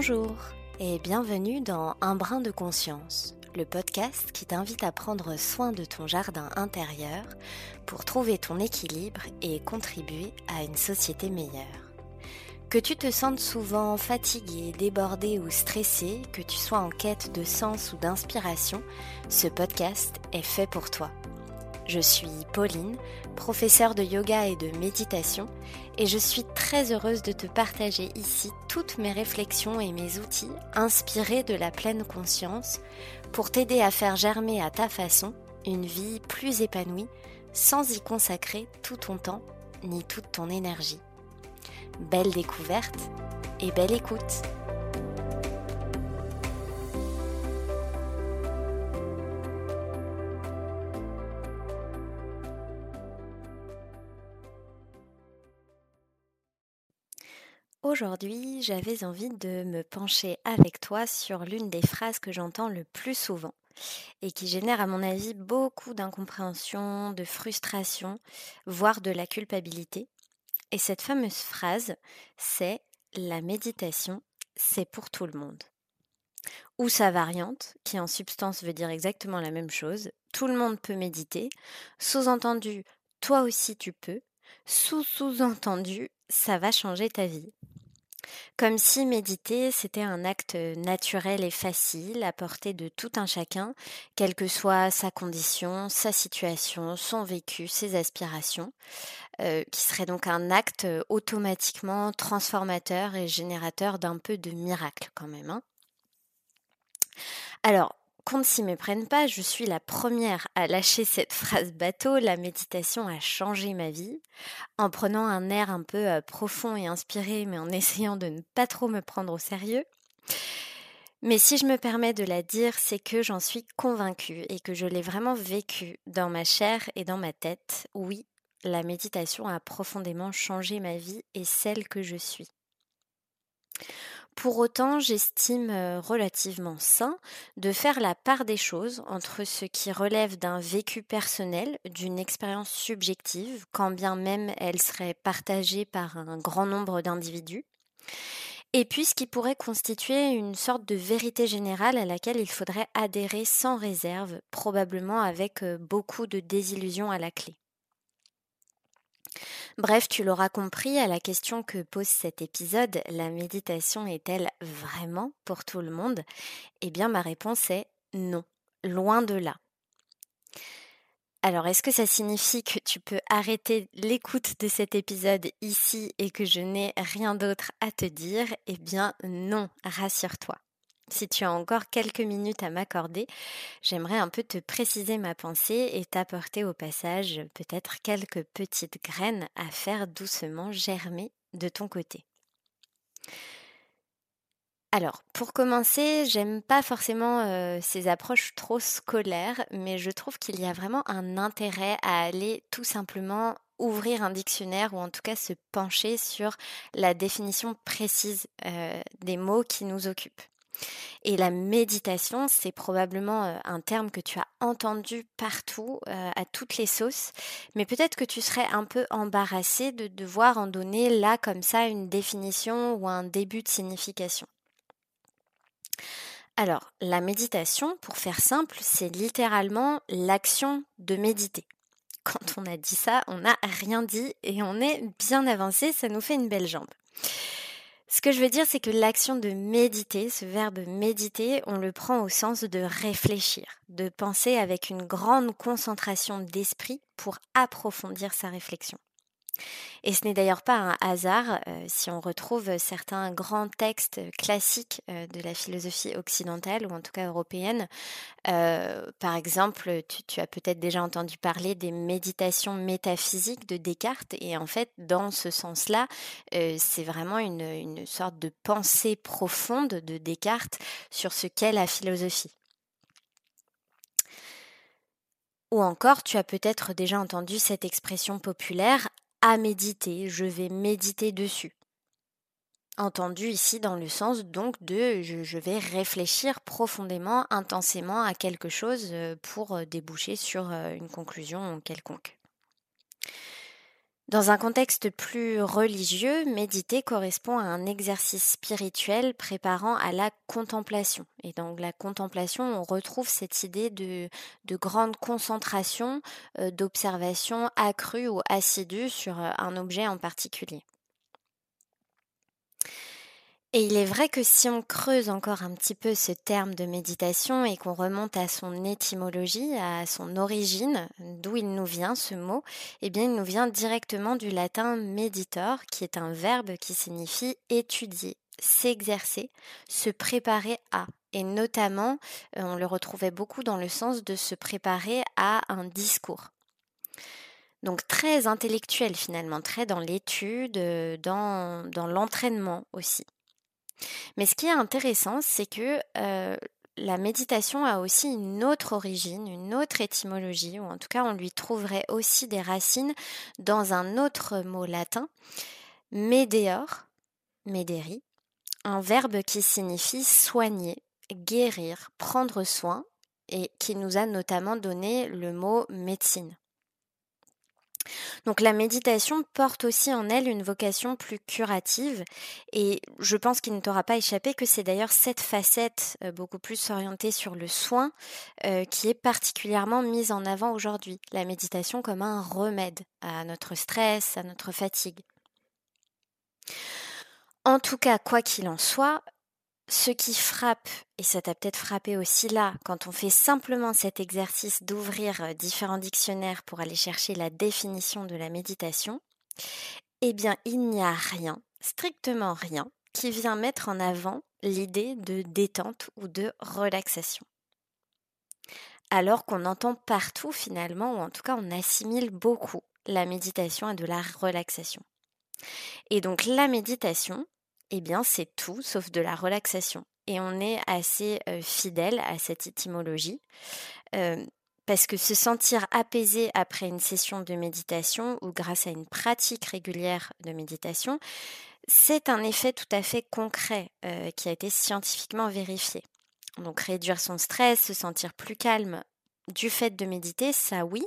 Bonjour et bienvenue dans Un brin de conscience, le podcast qui t'invite à prendre soin de ton jardin intérieur pour trouver ton équilibre et contribuer à une société meilleure. Que tu te sentes souvent fatigué, débordé ou stressé, que tu sois en quête de sens ou d'inspiration, ce podcast est fait pour toi. Je suis Pauline, professeure de yoga et de méditation, et je suis très heureuse de te partager ici toutes mes réflexions et mes outils inspirés de la pleine conscience pour t'aider à faire germer à ta façon une vie plus épanouie sans y consacrer tout ton temps ni toute ton énergie. Belle découverte et belle écoute Aujourd'hui, j'avais envie de me pencher avec toi sur l'une des phrases que j'entends le plus souvent et qui génère à mon avis beaucoup d'incompréhension, de frustration, voire de la culpabilité. Et cette fameuse phrase, c'est la méditation, c'est pour tout le monde. Ou sa variante, qui en substance veut dire exactement la même chose, tout le monde peut méditer, sous-entendu, toi aussi tu peux, sous-sous-entendu, ça va changer ta vie. Comme si méditer, c'était un acte naturel et facile à portée de tout un chacun, quelle que soit sa condition, sa situation, son vécu, ses aspirations, euh, qui serait donc un acte automatiquement transformateur et générateur d'un peu de miracle quand même. Hein. Alors, qu'on ne s'y méprenne pas, je suis la première à lâcher cette phrase bateau, la méditation a changé ma vie, en prenant un air un peu euh, profond et inspiré, mais en essayant de ne pas trop me prendre au sérieux. Mais si je me permets de la dire, c'est que j'en suis convaincue et que je l'ai vraiment vécu dans ma chair et dans ma tête. Oui, la méditation a profondément changé ma vie et celle que je suis. Pour autant, j'estime euh, relativement sain de faire la part des choses entre ce qui relève d'un vécu personnel, d'une expérience subjective, quand bien même elle serait partagée par un grand nombre d'individus, et puis ce qui pourrait constituer une sorte de vérité générale à laquelle il faudrait adhérer sans réserve, probablement avec euh, beaucoup de désillusions à la clé. Bref, tu l'auras compris à la question que pose cet épisode, la méditation est-elle vraiment pour tout le monde? Eh bien ma réponse est non, loin de là. Alors, est-ce que ça signifie que tu peux arrêter l'écoute de cet épisode ici et que je n'ai rien d'autre à te dire? Eh bien non, rassure-toi. Si tu as encore quelques minutes à m'accorder, j'aimerais un peu te préciser ma pensée et t'apporter au passage peut-être quelques petites graines à faire doucement germer de ton côté. Alors, pour commencer, j'aime pas forcément euh, ces approches trop scolaires, mais je trouve qu'il y a vraiment un intérêt à aller tout simplement ouvrir un dictionnaire ou en tout cas se pencher sur la définition précise euh, des mots qui nous occupent. Et la méditation, c'est probablement euh, un terme que tu as entendu partout, euh, à toutes les sauces, mais peut-être que tu serais un peu embarrassé de devoir en donner là comme ça une définition ou un début de signification. Alors, la méditation, pour faire simple, c'est littéralement l'action de méditer. Quand on a dit ça, on n'a rien dit et on est bien avancé, ça nous fait une belle jambe. Ce que je veux dire, c'est que l'action de méditer, ce verbe méditer, on le prend au sens de réfléchir, de penser avec une grande concentration d'esprit pour approfondir sa réflexion. Et ce n'est d'ailleurs pas un hasard euh, si on retrouve certains grands textes classiques euh, de la philosophie occidentale ou en tout cas européenne. Euh, par exemple, tu, as peut-être déjà entendu parler des méditations métaphysiques de Descartes et en fait, dans ce sens-là, c'est vraiment une, une sorte de pensée profonde de Descartes sur ce qu'est la philosophie. Ou encore, tu as peut-être déjà entendu cette expression populaire à méditer, je vais méditer dessus. Entendu ici dans le sens donc de je, vais réfléchir profondément, intensément à quelque chose euh, pour euh, déboucher sur euh, une conclusion quelconque. Dans un contexte plus religieux, méditer correspond à un exercice spirituel préparant à la contemplation. Et donc la contemplation, on retrouve cette idée de, de grande concentration, euh, d'observation accrue ou assidue sur euh, un objet en particulier. Et il est vrai que si on creuse encore un petit peu ce terme de méditation et qu'on remonte à son étymologie, à son origine, d'où il nous vient ce mot, eh bien il nous vient directement du latin meditor, qui est un verbe qui signifie étudier, s'exercer, se préparer à. Et notamment, euh, on le retrouvait beaucoup dans le sens de se préparer à un discours. Donc très intellectuel finalement, très dans l'étude, euh, dans, dans l'entraînement aussi. Mais ce qui est intéressant, c'est que la méditation a aussi une autre origine, une autre étymologie, ou en tout cas on lui trouverait aussi des racines dans un autre mot latin, medeor, mederi, un verbe qui signifie soigner, guérir, prendre soin, et qui nous a notamment donné le mot médecine. Donc la méditation porte aussi en elle une vocation plus curative et je pense qu'il ne t'aura pas échappé que c'est d'ailleurs cette facette euh, beaucoup plus orientée sur le soin euh, qui est particulièrement mise en avant aujourd'hui. La méditation comme un remède à notre stress, à notre fatigue. En tout cas, quoi qu'il en soit, ce qui frappe, et ça t'a peut-être frappé aussi là, quand on fait simplement cet exercice d'ouvrir euh, différents dictionnaires pour aller chercher la définition de la méditation, eh bien il n'y a rien, strictement rien, qui vient mettre en avant l'idée de détente ou de relaxation. Alors qu'on entend partout finalement, ou en tout cas on assimile beaucoup la méditation à de la relaxation. Et donc la méditation, eh bien c'est tout sauf de la relaxation. Et on est assez fidèle à cette étymologie. parce que se sentir apaisé après une session de méditation ou grâce à une pratique régulière de méditation, c'est un effet tout à fait concret qui a été scientifiquement vérifié. Donc réduire son stress, se sentir plus calme du fait de méditer, ça oui,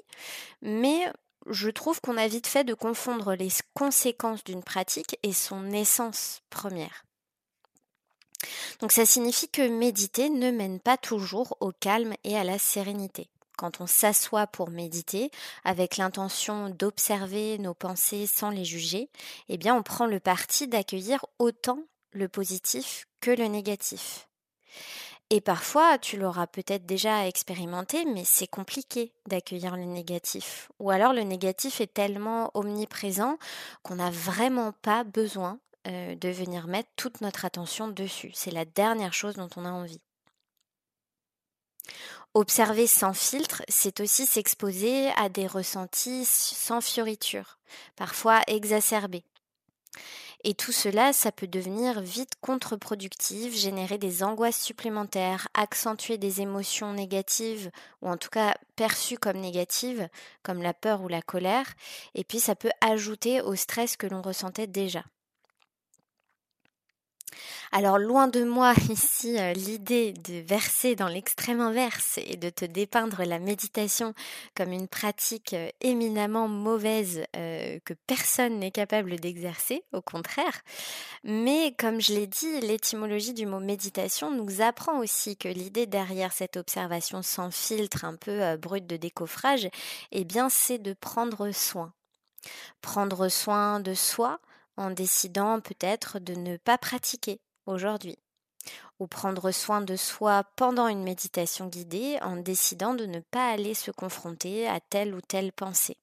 mais je trouve qu'on a vite fait de confondre les conséquences d'une pratique et son essence première. Donc ça signifie que méditer ne mène pas toujours au calme et à la sérénité. Quand on s'assoit pour méditer avec l'intention d'observer nos pensées sans les juger, eh bien on prend le parti d'accueillir autant le positif que le négatif. Et parfois, tu l'auras peut-être déjà expérimenté, mais c'est compliqué d'accueillir le négatif. Ou alors le négatif est tellement omniprésent qu'on n'a vraiment pas besoin euh, de venir mettre toute notre attention dessus. C'est la dernière chose dont on a envie. Observer sans filtre, c'est aussi s'exposer à des ressentis sans fioriture, parfois exacerbés. Et tout cela, ça peut devenir vite contre-productif, générer des angoisses supplémentaires, accentuer des émotions négatives, ou en tout cas perçues comme négatives, comme la peur ou la colère, et puis ça peut ajouter au stress que l'on ressentait déjà. Alors loin de moi ici euh, l'idée de verser dans l'extrême inverse et de te dépeindre la méditation comme une pratique euh, éminemment mauvaise euh, que personne n'est capable d'exercer, au contraire. Mais comme je l'ai dit, l'étymologie du mot méditation nous apprend aussi que l'idée derrière cette observation sans filtre, un peu brute de décoffrage, eh bien c'est de prendre soin. Prendre soin de soi, en décidant peut-être de ne pas pratiquer aujourd'hui ou prendre soin de soi pendant une méditation guidée en décidant de ne pas aller se confronter à telle ou telle pensée.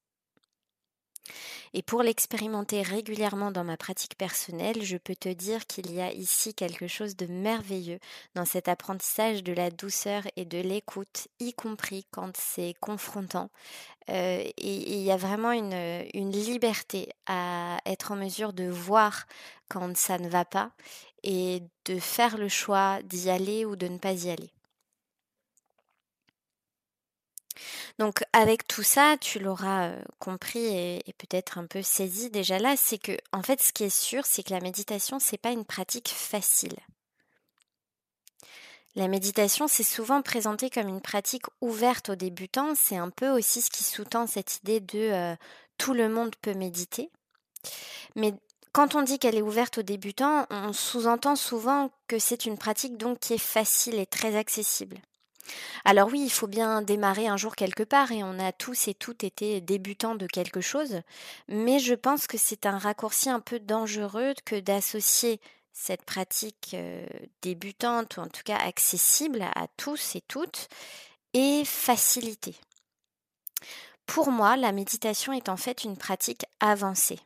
Et pour l'expérimenter régulièrement dans ma pratique personnelle, je peux te dire qu'il y a ici quelque chose de merveilleux dans cet apprentissage de la douceur et de l'écoute, y compris quand c'est confrontant. Euh, et il y a vraiment une, une liberté à être en mesure de voir quand ça ne va pas et de faire le choix d'y aller ou de ne pas y aller. Donc avec tout ça, tu l'auras compris et, peut-être un peu saisi déjà là, c'est que en fait ce qui est sûr, c'est que la méditation c'est pas une pratique facile. La méditation, c'est souvent présenté comme une pratique ouverte aux débutants. C'est un peu aussi ce qui sous-tend cette idée de tout le monde peut méditer. Mais quand on dit qu'elle est ouverte aux débutants, on sous-entend souvent que c'est une pratique donc qui est facile et très accessible. Alors oui, il faut bien démarrer un jour quelque part et on a tous et toutes été débutants de quelque chose, mais je pense que c'est un raccourci un peu dangereux que d'associer cette pratique euh, débutante ou en tout cas accessible à tous et toutes et facilité. Pour moi, la méditation est en fait une pratique avancée.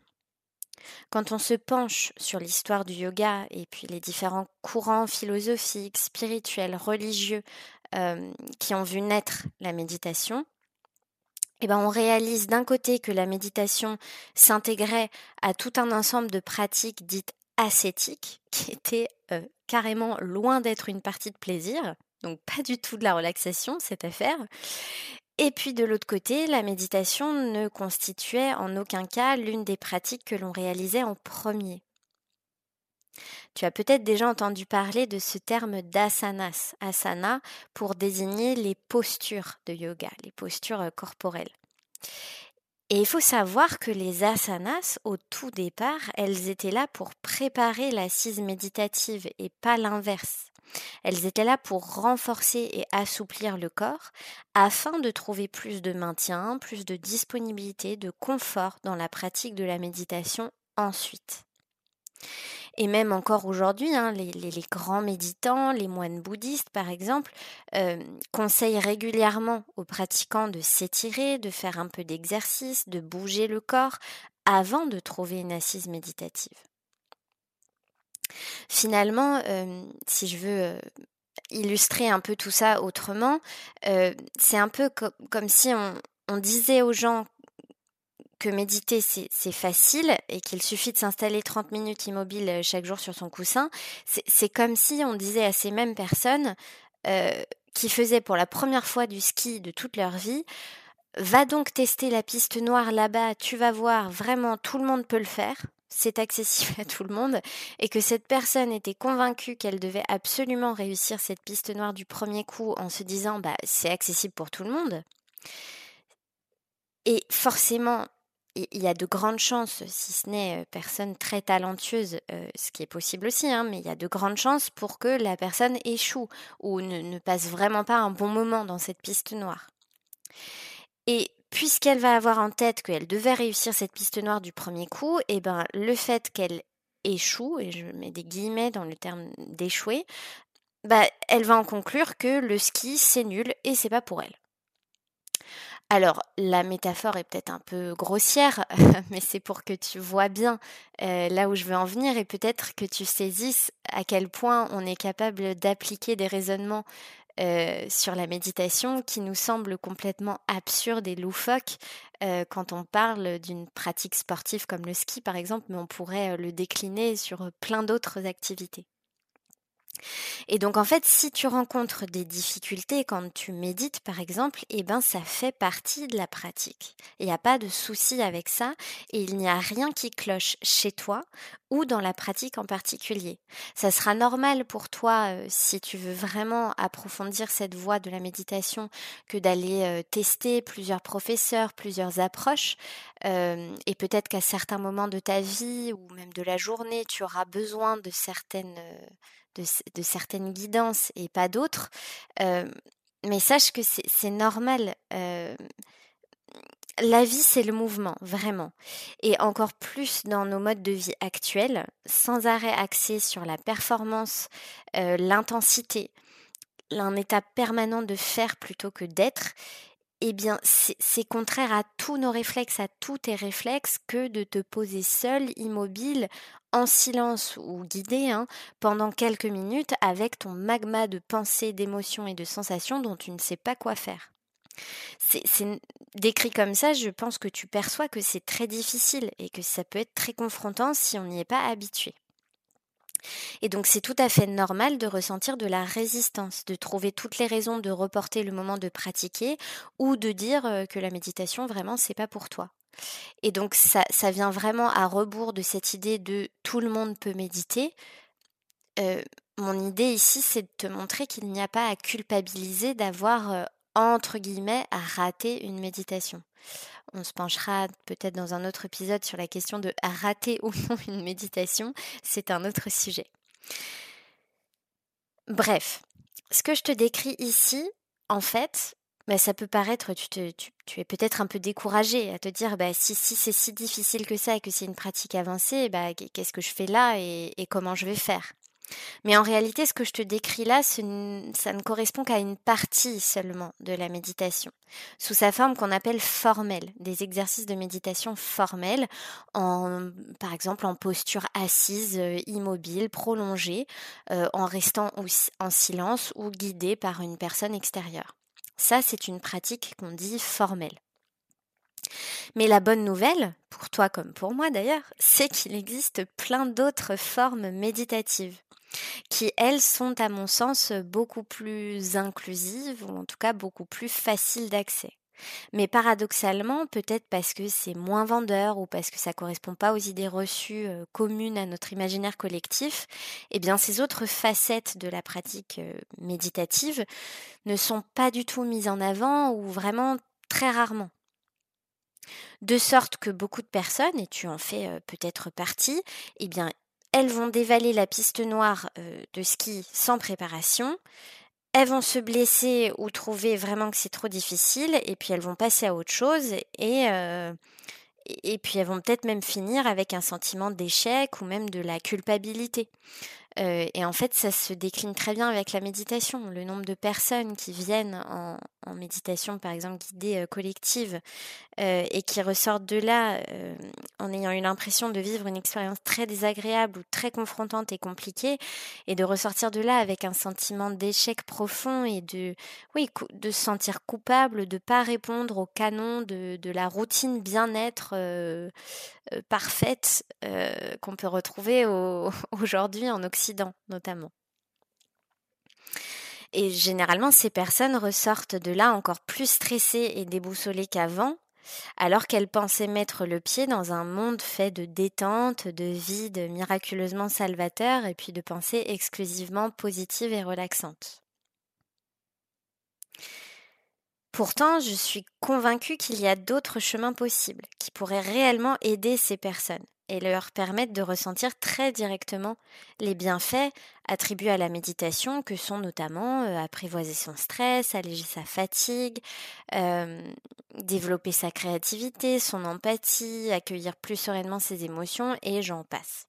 Quand on se penche sur l'histoire du yoga et puis les différents courants philosophiques, spirituels, religieux qui ont vu naître la méditation, eh ben on réalise d'un côté que la méditation s'intégrait à tout un ensemble de pratiques dites ascétiques, qui étaient euh, carrément loin d'être une partie de plaisir, donc pas du tout de la relaxation cette affaire, et puis de l'autre côté, la méditation ne constituait en aucun cas l'une des pratiques que l'on réalisait en premier. Tu as peut-être déjà entendu parler de ce terme d'asanas, asana, pour désigner les postures de yoga, les postures euh, corporelles. Et il faut savoir que les asanas, au tout départ, elles étaient là pour préparer l'assise méditative et pas l'inverse. Elles étaient là pour renforcer et assouplir le corps afin de trouver plus de maintien, plus de disponibilité, de confort dans la pratique de la méditation ensuite. Et même encore aujourd'hui, hein, les, grands méditants, les moines bouddhistes par exemple, euh, conseillent régulièrement aux pratiquants de s'étirer, de faire un peu d'exercice, de bouger le corps avant de trouver une assise méditative. Finalement, euh, si je veux euh, illustrer un peu tout ça autrement, c'est un peu comme si on, disait aux gens que méditer c'est facile et qu'il suffit de s'installer 30 minutes immobile chaque jour sur son coussin, c'est comme si on disait à ces mêmes personnes qui faisaient pour la première fois du ski de toute leur vie, va donc tester la piste noire là-bas, tu vas voir, vraiment tout le monde peut le faire c'est accessible à tout le monde et que cette personne était convaincue qu'elle devait absolument réussir cette piste noire du premier coup en se disant bah c'est accessible pour tout le monde. Et forcément, il y a de grandes chances, si ce n'est euh, personne très talentueuse, euh, ce qui est possible aussi, hein, mais il y a de grandes chances pour que la personne échoue ou ne, passe vraiment pas un bon moment dans cette piste noire. Et puisqu'elle va avoir en tête qu'elle devait réussir cette piste noire du premier coup, et eh ben le fait qu'elle échoue, et je mets des guillemets dans le terme d'échouer, bah, elle va en conclure que le ski c'est nul et c'est pas pour elle. Alors, la métaphore est peut-être un peu grossière, mais c'est pour que tu vois bien euh, là où je veux en venir et peut-être que tu saisisses à quel point on est capable d'appliquer des raisonnements euh, sur la méditation qui nous semble complètement absurde et loufoque euh, quand on parle d'une pratique sportive comme le ski par exemple, mais on pourrait le décliner sur plein d'autres activités. Et donc en fait, si tu rencontres des difficultés quand tu médites par exemple, eh ben ça fait partie de la pratique. Il n'y a pas de souci avec ça et il n'y a rien qui cloche chez toi ou dans la pratique en particulier. Ça sera normal pour toi euh, si tu veux vraiment approfondir cette voie de la méditation que d'aller euh, tester plusieurs professeurs, plusieurs approches euh, et peut-être qu'à certains moments de ta vie ou même de la journée, tu auras besoin de certaines de, certaines guidances et pas d'autres. mais sache que c'est normal. la vie, c'est le mouvement, vraiment. Et encore plus dans nos modes de vie actuels, sans arrêt axé sur la performance, l'intensité, un état permanent de faire plutôt que d'être, eh bien, c'est contraire à tous nos réflexes, à tous tes réflexes, que de te poser seul, immobile, en silence ou guidé, hein, pendant quelques minutes avec ton magma de pensées, d'émotions et de sensations dont tu ne sais pas quoi faire. C'est décrit comme ça, je pense que tu perçois que c'est très difficile et que ça peut être très confrontant si on n'y est pas habitué. Et donc c'est tout à fait normal de ressentir de la résistance, de trouver toutes les raisons de reporter le moment de pratiquer ou de dire euh, que la méditation vraiment c'est pas pour toi. Et donc ça, vient vraiment à rebours de cette idée de tout le monde peut méditer. Euh, mon idée ici, c'est de te montrer qu'il n'y a pas à culpabiliser d'avoir euh, entre guillemets, rater une méditation. On se penchera peut-être dans un autre épisode sur la question de rater ou non une méditation. C'est un autre sujet. Bref, ce que je te décris ici, en fait, bah, ça peut paraître, tu, te, tu, es peut-être un peu découragé à te dire, bah, si, si c'est si difficile que ça et que c'est une pratique avancée, bah, qu'est-ce que je fais là et comment je vais faire? Mais en réalité, ce que je te décris là, ça ne correspond qu'à une partie seulement de la méditation, sous sa forme qu'on appelle formelle, des exercices de méditation formels, par exemple en posture assise, euh, immobile, prolongée, euh, en restant en silence ou guidée par une personne extérieure. Ça, c'est une pratique qu'on dit formelle. Mais la bonne nouvelle, pour toi comme pour moi d'ailleurs, c'est qu'il existe plein d'autres formes méditatives qui, elles, sont à mon sens beaucoup plus inclusives ou en tout cas beaucoup plus faciles d'accès. Mais paradoxalement, peut-être parce que c'est moins vendeur ou parce que ça correspond pas aux idées reçues euh, communes à notre imaginaire collectif, eh bien ces autres facettes de la pratique euh, méditative ne sont pas du tout mises en avant ou vraiment très rarement. De sorte que beaucoup de personnes, et tu en fais euh, peut-être partie, eh bien elles vont dévaler la piste noire euh, de ski sans préparation. Elles vont se blesser ou trouver vraiment que c'est trop difficile et puis elles vont passer à autre chose et, euh, et puis elles vont peut-être même finir avec un sentiment d'échec ou même de la culpabilité. Euh, et en fait, ça se décline très bien avec la méditation. Le nombre de personnes qui viennent en, méditation, par exemple guidée euh, collective, euh, et qui ressortent de là en ayant eu l'impression de vivre une expérience très désagréable ou très confrontante et compliquée, et de ressortir de là avec un sentiment d'échec profond et de, oui, de se sentir coupable, de pas répondre au canon de la routine bien-être parfaite qu'on peut retrouver aujourd'hui en Occident notamment. Et généralement, ces personnes ressortent de là encore plus stressées et déboussolées qu'avant, alors qu'elles pensaient mettre le pied dans un monde fait de détente, de vide miraculeusement salvateur et puis de pensées exclusivement positives et relaxantes. Pourtant, je suis convaincue qu'il y a d'autres chemins possibles qui pourraient réellement aider ces personnes et leur permettre de ressentir très directement les bienfaits attribués à la méditation, que sont notamment euh, apprivoiser son stress, alléger sa fatigue, euh, développer sa créativité, son empathie, accueillir plus sereinement ses émotions, et j'en passe.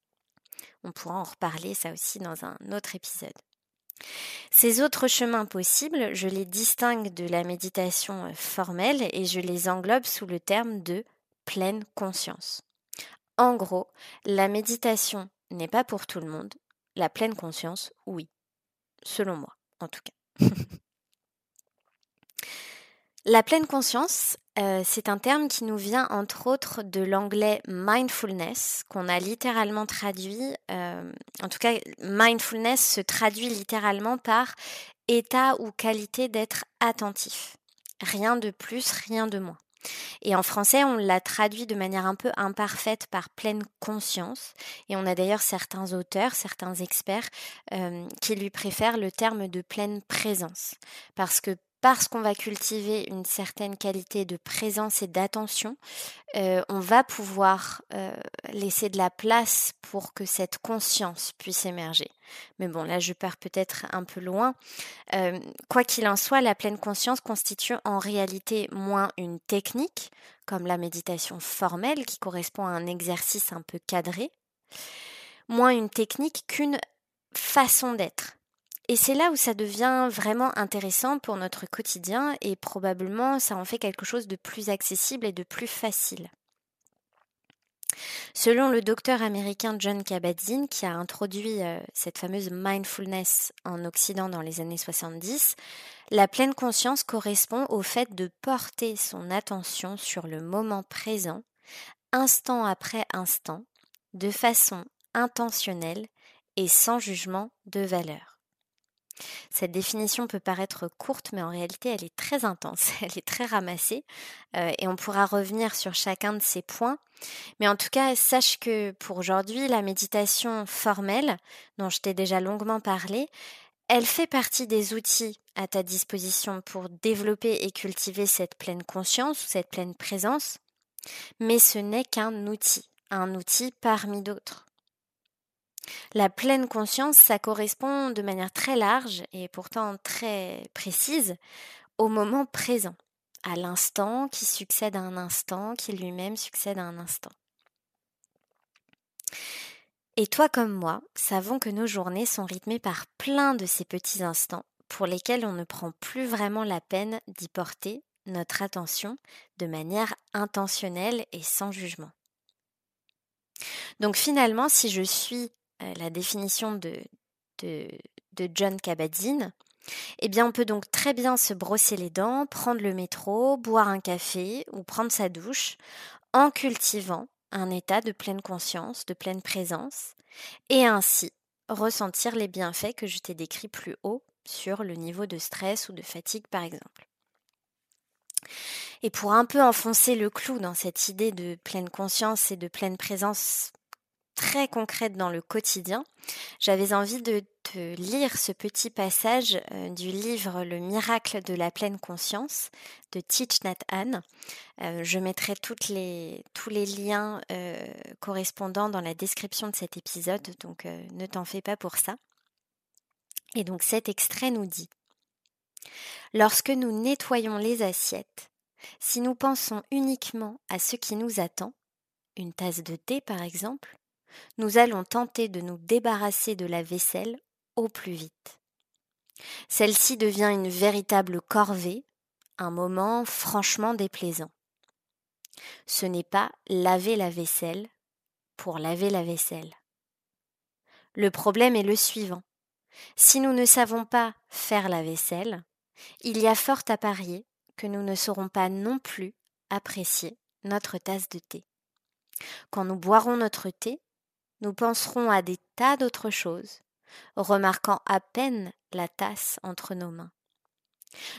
On pourra en reparler ça aussi dans un autre épisode. Ces autres chemins possibles, je les distingue de la méditation euh, formelle et je les englobe sous le terme de pleine conscience. En gros, la méditation n'est pas pour tout le monde, la pleine conscience, oui. Selon moi, en tout cas. la pleine conscience, euh, c'est un terme qui nous vient entre autres de l'anglais mindfulness, qu'on a littéralement traduit, euh, en tout cas mindfulness se traduit littéralement par état ou qualité d'être attentif. Rien de plus, rien de moins. Et en français, on l'a traduit de manière un peu imparfaite par pleine conscience. Et on a d'ailleurs certains auteurs, certains experts euh, qui lui préfèrent le terme de pleine présence. Parce que parce qu'on va cultiver une certaine qualité de présence et d'attention, euh, on va pouvoir euh, laisser de la place pour que cette conscience puisse émerger. Mais bon, là, je pars peut-être un peu loin. Euh, quoi qu'il en soit, la pleine conscience constitue en réalité moins une technique, comme la méditation formelle, qui correspond à un exercice un peu cadré, moins une technique qu'une façon d'être et c'est là où ça devient vraiment intéressant pour notre quotidien et probablement ça en fait quelque chose de plus accessible et de plus facile. Selon le docteur américain John Kabat-Zinn, qui a introduit euh, cette fameuse mindfulness en Occident dans les années 70, la pleine conscience correspond au fait de porter son attention sur le moment présent, instant après instant, de façon intentionnelle et sans jugement de valeur. Cette définition peut paraître courte, mais en réalité, elle est très intense, elle est très ramassée, euh, et on pourra revenir sur chacun de ces points. Mais en tout cas, sache que pour aujourd'hui, la méditation formelle, dont je t'ai déjà longuement parlé, Elle fait partie des outils à ta disposition pour développer et cultiver cette pleine conscience ou cette pleine présence, mais ce n'est qu'un outil, un outil parmi d'autres. La pleine conscience, ça correspond de manière très large et pourtant très précise au moment présent, à l'instant qui succède à un instant, qui lui-même succède à un instant. Et toi comme moi, savons que nos journées sont rythmées par plein de ces petits instants pour lesquels on ne prend plus vraiment la peine d'y porter notre attention de manière intentionnelle et sans jugement. Donc finalement, si je suis la définition de John Kabat-Zinn, eh bien, on peut donc très bien se brosser les dents, prendre le métro, boire un café ou prendre sa douche en cultivant un état de pleine conscience, de pleine présence, et ainsi ressentir les bienfaits que je t'ai décrits plus haut sur le niveau de stress ou de fatigue par exemple. Et pour un peu enfoncer le clou dans cette idée de pleine conscience et de pleine présence très concrète dans le quotidien, j'avais envie de te lire ce petit passage euh, du livre Le miracle de la pleine conscience de Thich Nhat Hanh. Euh, je mettrai toutes les, tous les liens euh, correspondants dans la description de cet épisode, donc ne t'en fais pas pour ça. Et donc cet extrait nous dit Lorsque nous nettoyons les assiettes, si nous pensons uniquement à ce qui nous attend, une tasse de thé par exemple, nous allons tenter de nous débarrasser de la vaisselle au plus vite. Celle-ci devient une véritable corvée, un moment franchement déplaisant. Ce n'est pas laver la vaisselle pour laver la vaisselle. Le problème est le suivant. Si nous ne savons pas faire la vaisselle, il y a fort à parier que nous ne saurons pas non plus apprécier notre tasse de thé. Quand nous boirons notre thé, nous penserons à des tas d'autres choses, remarquant à peine la tasse entre nos mains.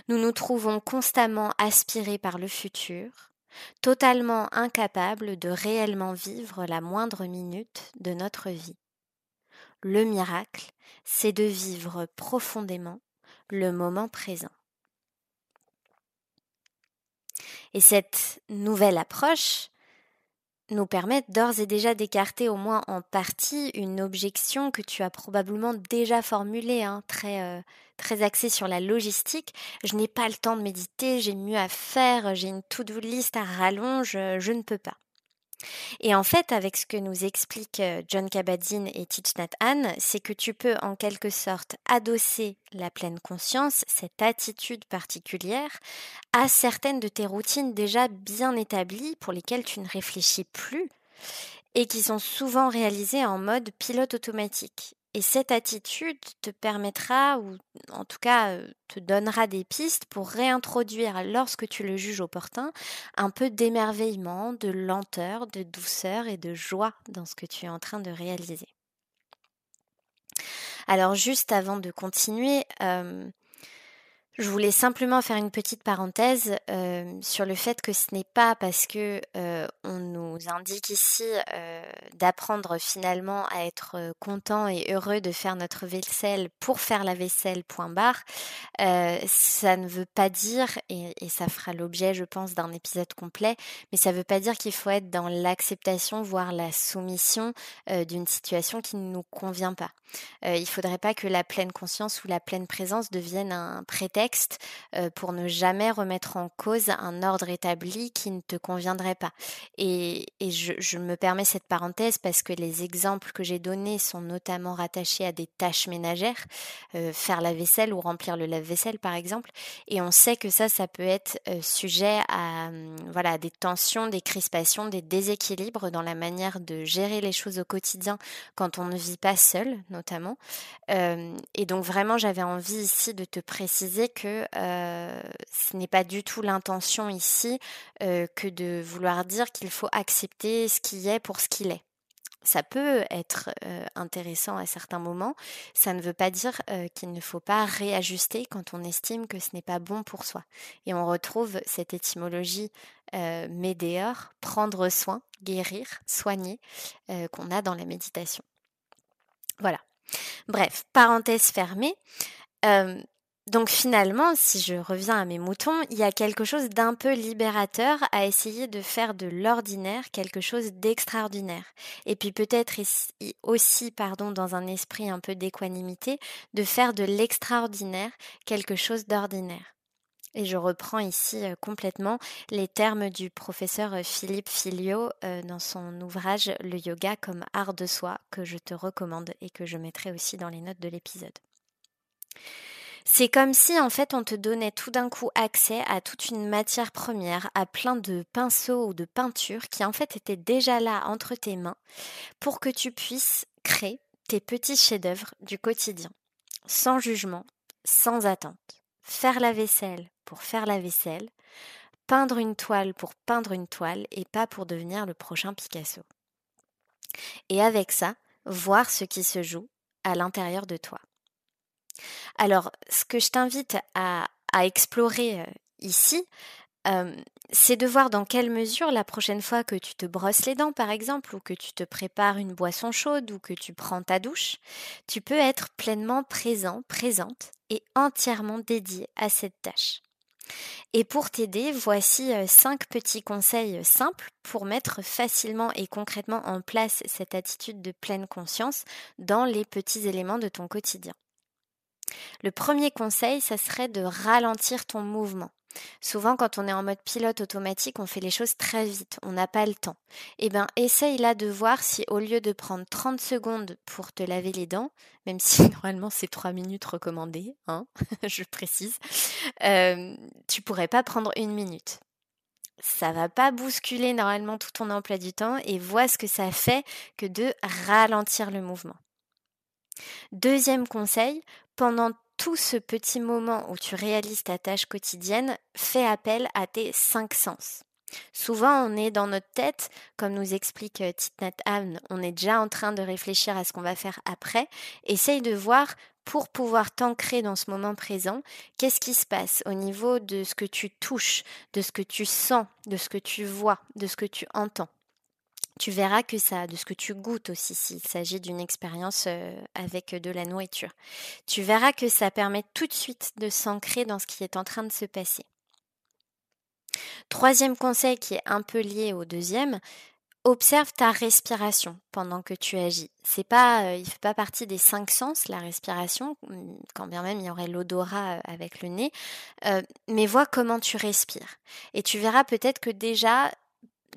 Nous nous trouvons constamment aspirés par le futur, totalement incapables de réellement vivre la moindre minute de notre vie. Le miracle, c'est de vivre profondément le moment présent. Et cette nouvelle approche, nous permettent d'ores et déjà d'écarter au moins en partie une objection que tu as probablement déjà formulée, hein, très, euh, très axée sur la logistique. Je n'ai pas le temps de méditer, j'ai mieux à faire, j'ai une to-do list à rallonge, je ne peux pas. Et en fait, avec ce que nous expliquent euh, John Kabat-Zinn et Thich Hanh, c'est que tu peux en quelque sorte adosser la pleine conscience, cette attitude particulière, à certaines de tes routines déjà bien établies pour lesquelles tu ne réfléchis plus et qui sont souvent réalisées en mode pilote automatique. Et cette attitude te permettra, ou en tout cas te donnera des pistes pour réintroduire, lorsque tu le juges opportun, un peu d'émerveillement, de lenteur, de douceur et de joie dans ce que tu es en train de réaliser. Alors juste avant de continuer, je voulais simplement faire une petite parenthèse euh, sur le fait que ce n'est pas parce que euh, on nous indique ici euh, d'apprendre finalement à être content et heureux de faire notre vaisselle pour faire la vaisselle ça ne veut pas dire et, et ça fera l'objet, je pense, d'un épisode complet, mais ça ne veut pas dire qu'il faut être dans l'acceptation, voire la soumission d'une situation qui ne nous convient pas. il ne faudrait pas que la pleine conscience ou la pleine présence devienne un prétexte euh, pour ne jamais remettre en cause un ordre établi qui ne te conviendrait pas. Et, je, me permets cette parenthèse parce que les exemples que j'ai donnés sont notamment rattachés à des tâches ménagères, euh, faire la vaisselle ou remplir le lave-vaisselle par exemple. Et on sait que ça, ça peut être euh, sujet à hum, voilà des tensions, des crispations, des déséquilibres dans la manière de gérer les choses au quotidien quand on ne vit pas seul, notamment. et donc vraiment, j'avais envie ici de te préciser que euh, ce n'est pas du tout l'intention ici euh, que de vouloir dire qu'il faut accepter ce qui est pour ce qu'il est. Ça peut être euh, intéressant à certains moments. Ça ne veut pas dire qu'il ne faut pas réajuster quand on estime que ce n'est pas bon pour soi. Et on retrouve cette étymologie médéor, prendre soin, guérir, soigner, qu'on a dans la méditation. Voilà. Bref, parenthèse fermée. Donc finalement, si je reviens à mes moutons, il y a quelque chose d'un peu libérateur à essayer de faire de l'ordinaire quelque chose d'extraordinaire. Et puis peut-être aussi, pardon, dans un esprit un peu d'équanimité, de faire de l'extraordinaire quelque chose d'ordinaire. Et je reprends ici euh, complètement les termes du professeur euh, Philippe Filio euh, dans son ouvrage Le yoga comme art de soi que je te recommande et que je mettrai aussi dans les notes de l'épisode. C'est comme si en fait on te donnait tout d'un coup accès à toute une matière première, à plein de pinceaux ou de peintures qui en fait étaient déjà là entre tes mains pour que tu puisses créer tes petits chefs-d'œuvre du quotidien, sans jugement, sans attente. Faire la vaisselle pour faire la vaisselle, peindre une toile pour peindre une toile et pas pour devenir le prochain Picasso. Et avec ça, voir ce qui se joue à l'intérieur de toi. Alors, ce que je t'invite à, explorer euh, ici, euh, c'est de voir dans quelle mesure la prochaine fois que tu te brosses les dents, par exemple, ou que tu te prépares une boisson chaude, ou que tu prends ta douche, tu peux être pleinement présent, présente et entièrement dédié à cette tâche. Et pour t'aider, voici euh, cinq petits conseils simples pour mettre facilement et concrètement en place cette attitude de pleine conscience dans les petits éléments de ton quotidien. Le premier conseil, ça serait de ralentir ton mouvement. Souvent, quand on est en mode pilote automatique, on fait les choses très vite, on n'a pas le temps. Eh bien, essaye là de voir si au lieu de prendre 30 secondes pour te laver les dents, même si normalement c'est 3 minutes recommandées, hein, je précise, euh, tu pourrais pas prendre une minute. Ça va pas bousculer normalement tout ton emploi du temps et vois ce que ça fait que de ralentir le mouvement. Deuxième conseil, pendant tout ce petit moment où tu réalises ta tâche quotidienne, fais appel à tes cinq sens. Souvent, on est dans notre tête, comme nous explique euh, Titnat Amn, on est déjà en train de réfléchir à ce qu'on va faire après. Essaye de voir pour pouvoir t'ancrer dans ce moment présent, qu'est-ce qui se passe au niveau de ce que tu touches, de ce que tu sens, de ce que tu vois, de ce que tu entends tu verras que ça, de ce que tu goûtes aussi, s'il s'agit d'une expérience euh, avec de la nourriture, tu verras que ça permet tout de suite de s'ancrer dans ce qui est en train de se passer. Troisième conseil qui est un peu lié au deuxième, observe ta respiration pendant que tu agis. C'est pas, euh, fait pas partie des cinq sens la respiration, hum, quand bien même il y aurait l'odorat euh, avec le nez, mais vois comment tu respires. Et tu verras peut-être que déjà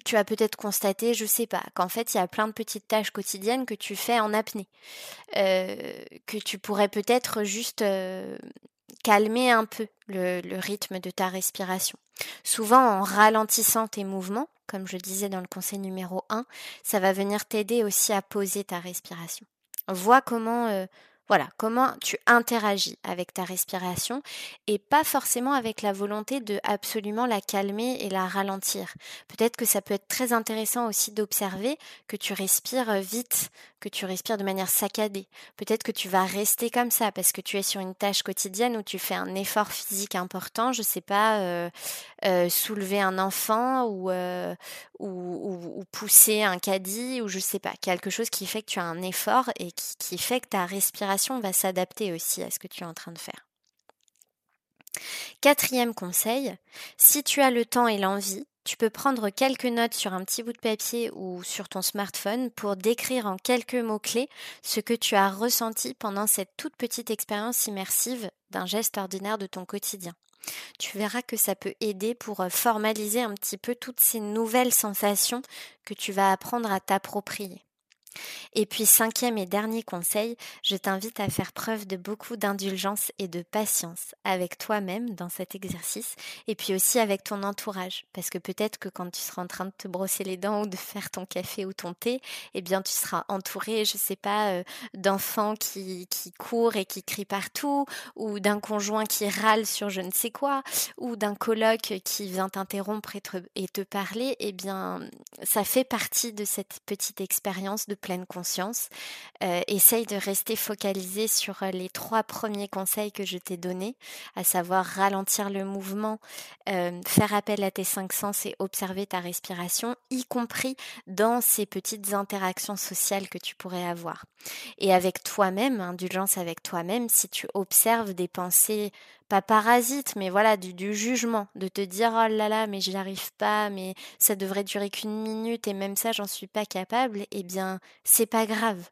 tu as peut-être constaté, je sais pas, qu'en fait il y a plein de petites tâches quotidiennes que tu fais en apnée, euh, que tu pourrais peut-être juste euh, calmer un peu le, le, rythme de ta respiration. Souvent en ralentissant tes mouvements, comme je disais dans le conseil numéro 1, ça va venir t'aider aussi à poser ta respiration. Vois comment euh, voilà, comment tu interagis avec ta respiration et pas forcément avec la volonté de absolument la calmer et la ralentir. Peut-être que ça peut être très intéressant aussi d'observer que tu respires vite, que tu respires de manière saccadée. Peut-être que tu vas rester comme ça parce que tu es sur une tâche quotidienne où tu fais un effort physique important, je sais pas, euh, euh, soulever un enfant ou, euh, ou, pousser un caddie ou je sais pas, quelque chose qui fait que tu as un effort et qui fait que ta respiration va s'adapter aussi à ce que tu es en train de faire. Quatrième conseil, si tu as le temps et l'envie, tu peux prendre quelques notes sur un petit bout de papier ou sur ton smartphone pour décrire en quelques mots-clés ce que tu as ressenti pendant cette toute petite expérience immersive d'un geste ordinaire de ton quotidien. Tu verras que ça peut aider pour euh, formaliser un petit peu toutes ces nouvelles sensations que tu vas apprendre à t'approprier. Et puis cinquième et dernier conseil, je t'invite à faire preuve de beaucoup d'indulgence et de patience avec toi-même dans cet exercice et puis aussi avec ton entourage. Parce que peut-être que quand tu seras en train de te brosser les dents ou de faire ton café ou ton thé, eh bien tu seras entouré, je sais pas, euh, d'enfants qui, qui courent et qui crient partout ou d'un conjoint qui râle sur je ne sais quoi ou d'un coloc qui vient t'interrompre et te, et te parler, eh bien ça fait partie de cette petite expérience de pleine conscience. Euh, essaye de rester focalisé sur les trois premiers conseils que je t'ai donnés, à savoir ralentir le mouvement, faire appel à tes cinq sens et observer ta respiration, y compris dans ces petites interactions sociales que tu pourrais avoir. Et avec toi-même, indulgence avec toi-même, si tu observes des pensées pas parasite, mais voilà, du, jugement, de te dire oh là là, mais je arrive pas, mais ça devrait durer qu'une minute et même ça, j'en suis pas capable, eh bien, c'est pas grave.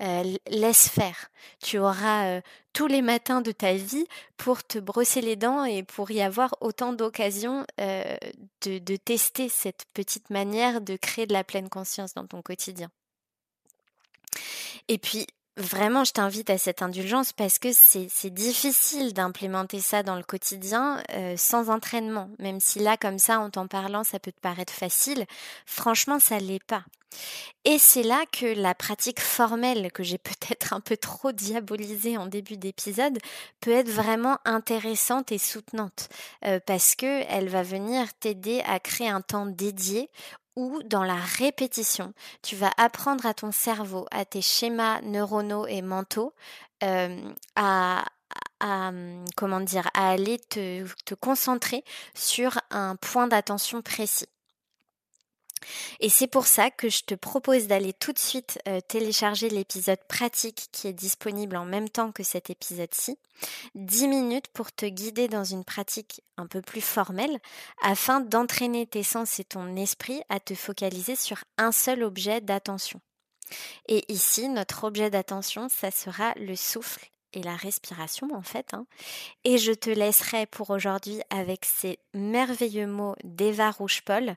Euh, laisse faire. Tu auras euh, tous les matins de ta vie pour te brosser les dents et pour y avoir autant d'occasions euh, de, de tester cette petite manière de créer de la pleine conscience dans ton quotidien. Et puis, Vraiment, je t'invite à cette indulgence parce que c'est difficile d'implémenter ça dans le quotidien euh, sans entraînement. Même si là, comme ça, en t'en parlant, ça peut te paraître facile, franchement, ça l'est pas. Et c'est là que la pratique formelle, que j'ai peut-être un peu trop diabolisée en début d'épisode, peut être vraiment intéressante et soutenante, euh, parce que elle va venir t'aider à créer un temps dédié où dans la répétition, tu vas apprendre à ton cerveau, à tes schémas neuronaux et mentaux, euh, à, dire, à aller te concentrer sur un point d'attention précis. Et c'est pour ça que je te propose d'aller tout de suite euh, télécharger l'épisode pratique qui est disponible en même temps que cet épisode-ci. 10 minutes pour te guider dans une pratique un peu plus formelle afin d'entraîner tes sens et ton esprit à te focaliser sur un seul objet d'attention. Et ici, notre objet d'attention, ça sera le souffle et la respiration en fait. Hein. Et je te laisserai pour aujourd'hui avec ces merveilleux mots d'Eva Rouge-Paul,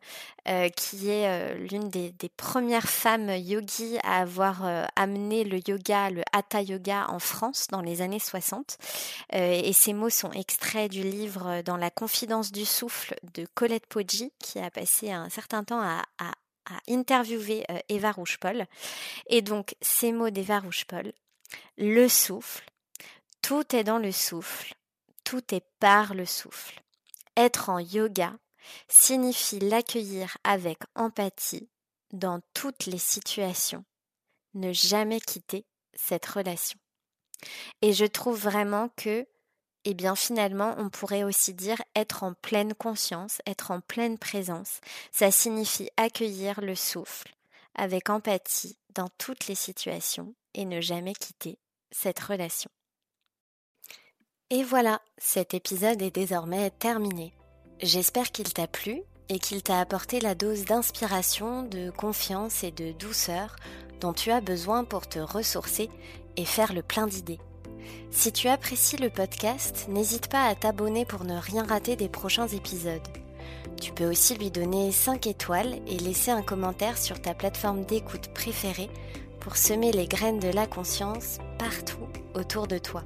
euh, qui est euh, l'une des, premières femmes yogis à avoir euh, amené le yoga, le hatha yoga en France dans les années 60. et ces mots sont extraits du livre Dans la confidence du souffle de Colette Poggi, qui a passé un certain temps à, à interviewer Eva Rouge-Paul. Et donc, ces mots d'Eva Rouge-Paul, le souffle, tout est dans le souffle, tout est par le souffle. Être en yoga signifie l'accueillir avec empathie dans toutes les situations, ne jamais quitter cette relation. Et je trouve vraiment que, eh bien finalement, on pourrait aussi dire être en pleine conscience, être en pleine présence. Ça signifie accueillir le souffle avec empathie dans toutes les situations et ne jamais quitter cette relation. Et voilà, cet épisode est désormais terminé. J'espère qu'il t'a plu et qu'il t'a apporté la dose d'inspiration, de confiance et de douceur dont tu as besoin pour te ressourcer et faire le plein d'idées. Si tu apprécies le podcast, n'hésite pas à t'abonner pour ne rien rater des prochains épisodes. Tu peux aussi lui donner 5 étoiles et laisser un commentaire sur ta plateforme d'écoute préférée pour semer les graines de la conscience partout autour de toi.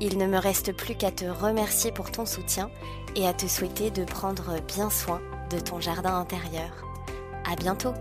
Il ne me reste plus qu'à te remercier pour ton soutien et à te souhaiter de prendre bien soin de ton jardin intérieur. À bientôt!